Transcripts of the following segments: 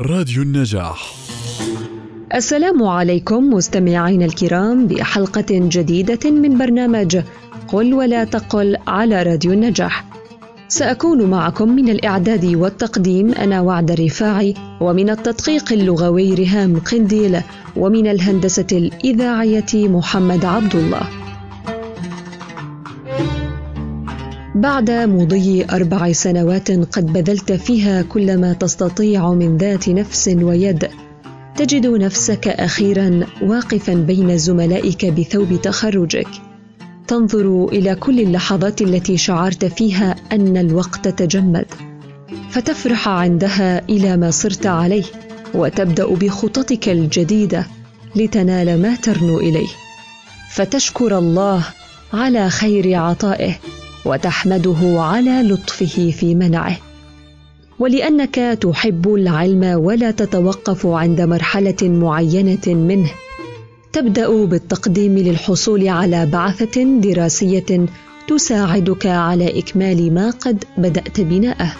راديو النجاح السلام عليكم مستمعينا الكرام بحلقة جديدة من برنامج قل ولا تقل على راديو النجاح. سأكون معكم من الإعداد والتقديم أنا وعد الرفاعي ومن التدقيق اللغوي رهام قنديل ومن الهندسة الإذاعية محمد عبد الله. بعد مضي أربع سنوات قد بذلت فيها كل ما تستطيع من ذات نفس ويد. تجد نفسك أخيرا واقفا بين زملائك بثوب تخرجك. تنظر إلى كل اللحظات التي شعرت فيها أن الوقت تجمد. فتفرح عندها إلى ما صرت عليه وتبدأ بخططك الجديدة لتنال ما ترنو إليه. فتشكر الله على خير عطائه. وتحمده على لطفه في منعه. ولأنك تحب العلم ولا تتوقف عند مرحلة معينة منه تبدأ بالتقديم للحصول على بعثة دراسية تساعدك على إكمال ما قد بدأت بناءه.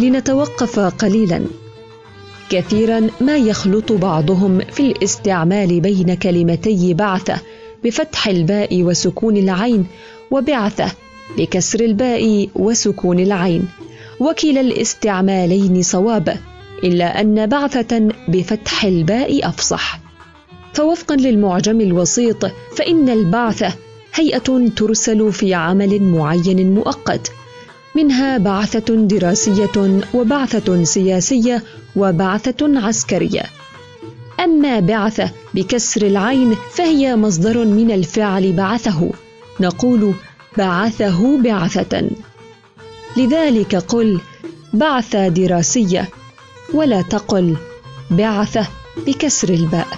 لنتوقف قليلا. كثيرا ما يخلط بعضهم في الاستعمال بين كلمتي بعثة بفتح الباء وسكون العين وبعثة بكسر الباء وسكون العين. وكلا الاستعمالين صواب إلا أن بعثة بفتح الباء أفصح. فوفقا للمعجم الوسيط فإن البعثة هيئة ترسل في عمل معين مؤقت. منها بعثة دراسية وبعثة سياسية وبعثة عسكرية. أما بعث بكسر العين فهي مصدر من الفعل بعثه. نقول بعثه بعثة. لذلك قل بعث دراسية ولا تقل بعثة بكسر الباء.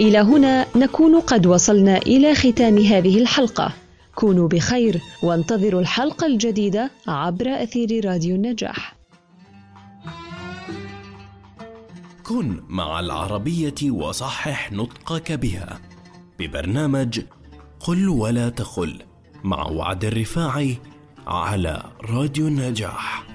إلى هنا نكون قد وصلنا إلى ختام هذه الحلقة. كونوا بخير وانتظروا الحلقة الجديدة عبر أثير راديو النجاح. كن مع العربية وصحح نطقك بها. ببرنامج قل ولا تقل مع وعد الرفاعي على راديو النجاح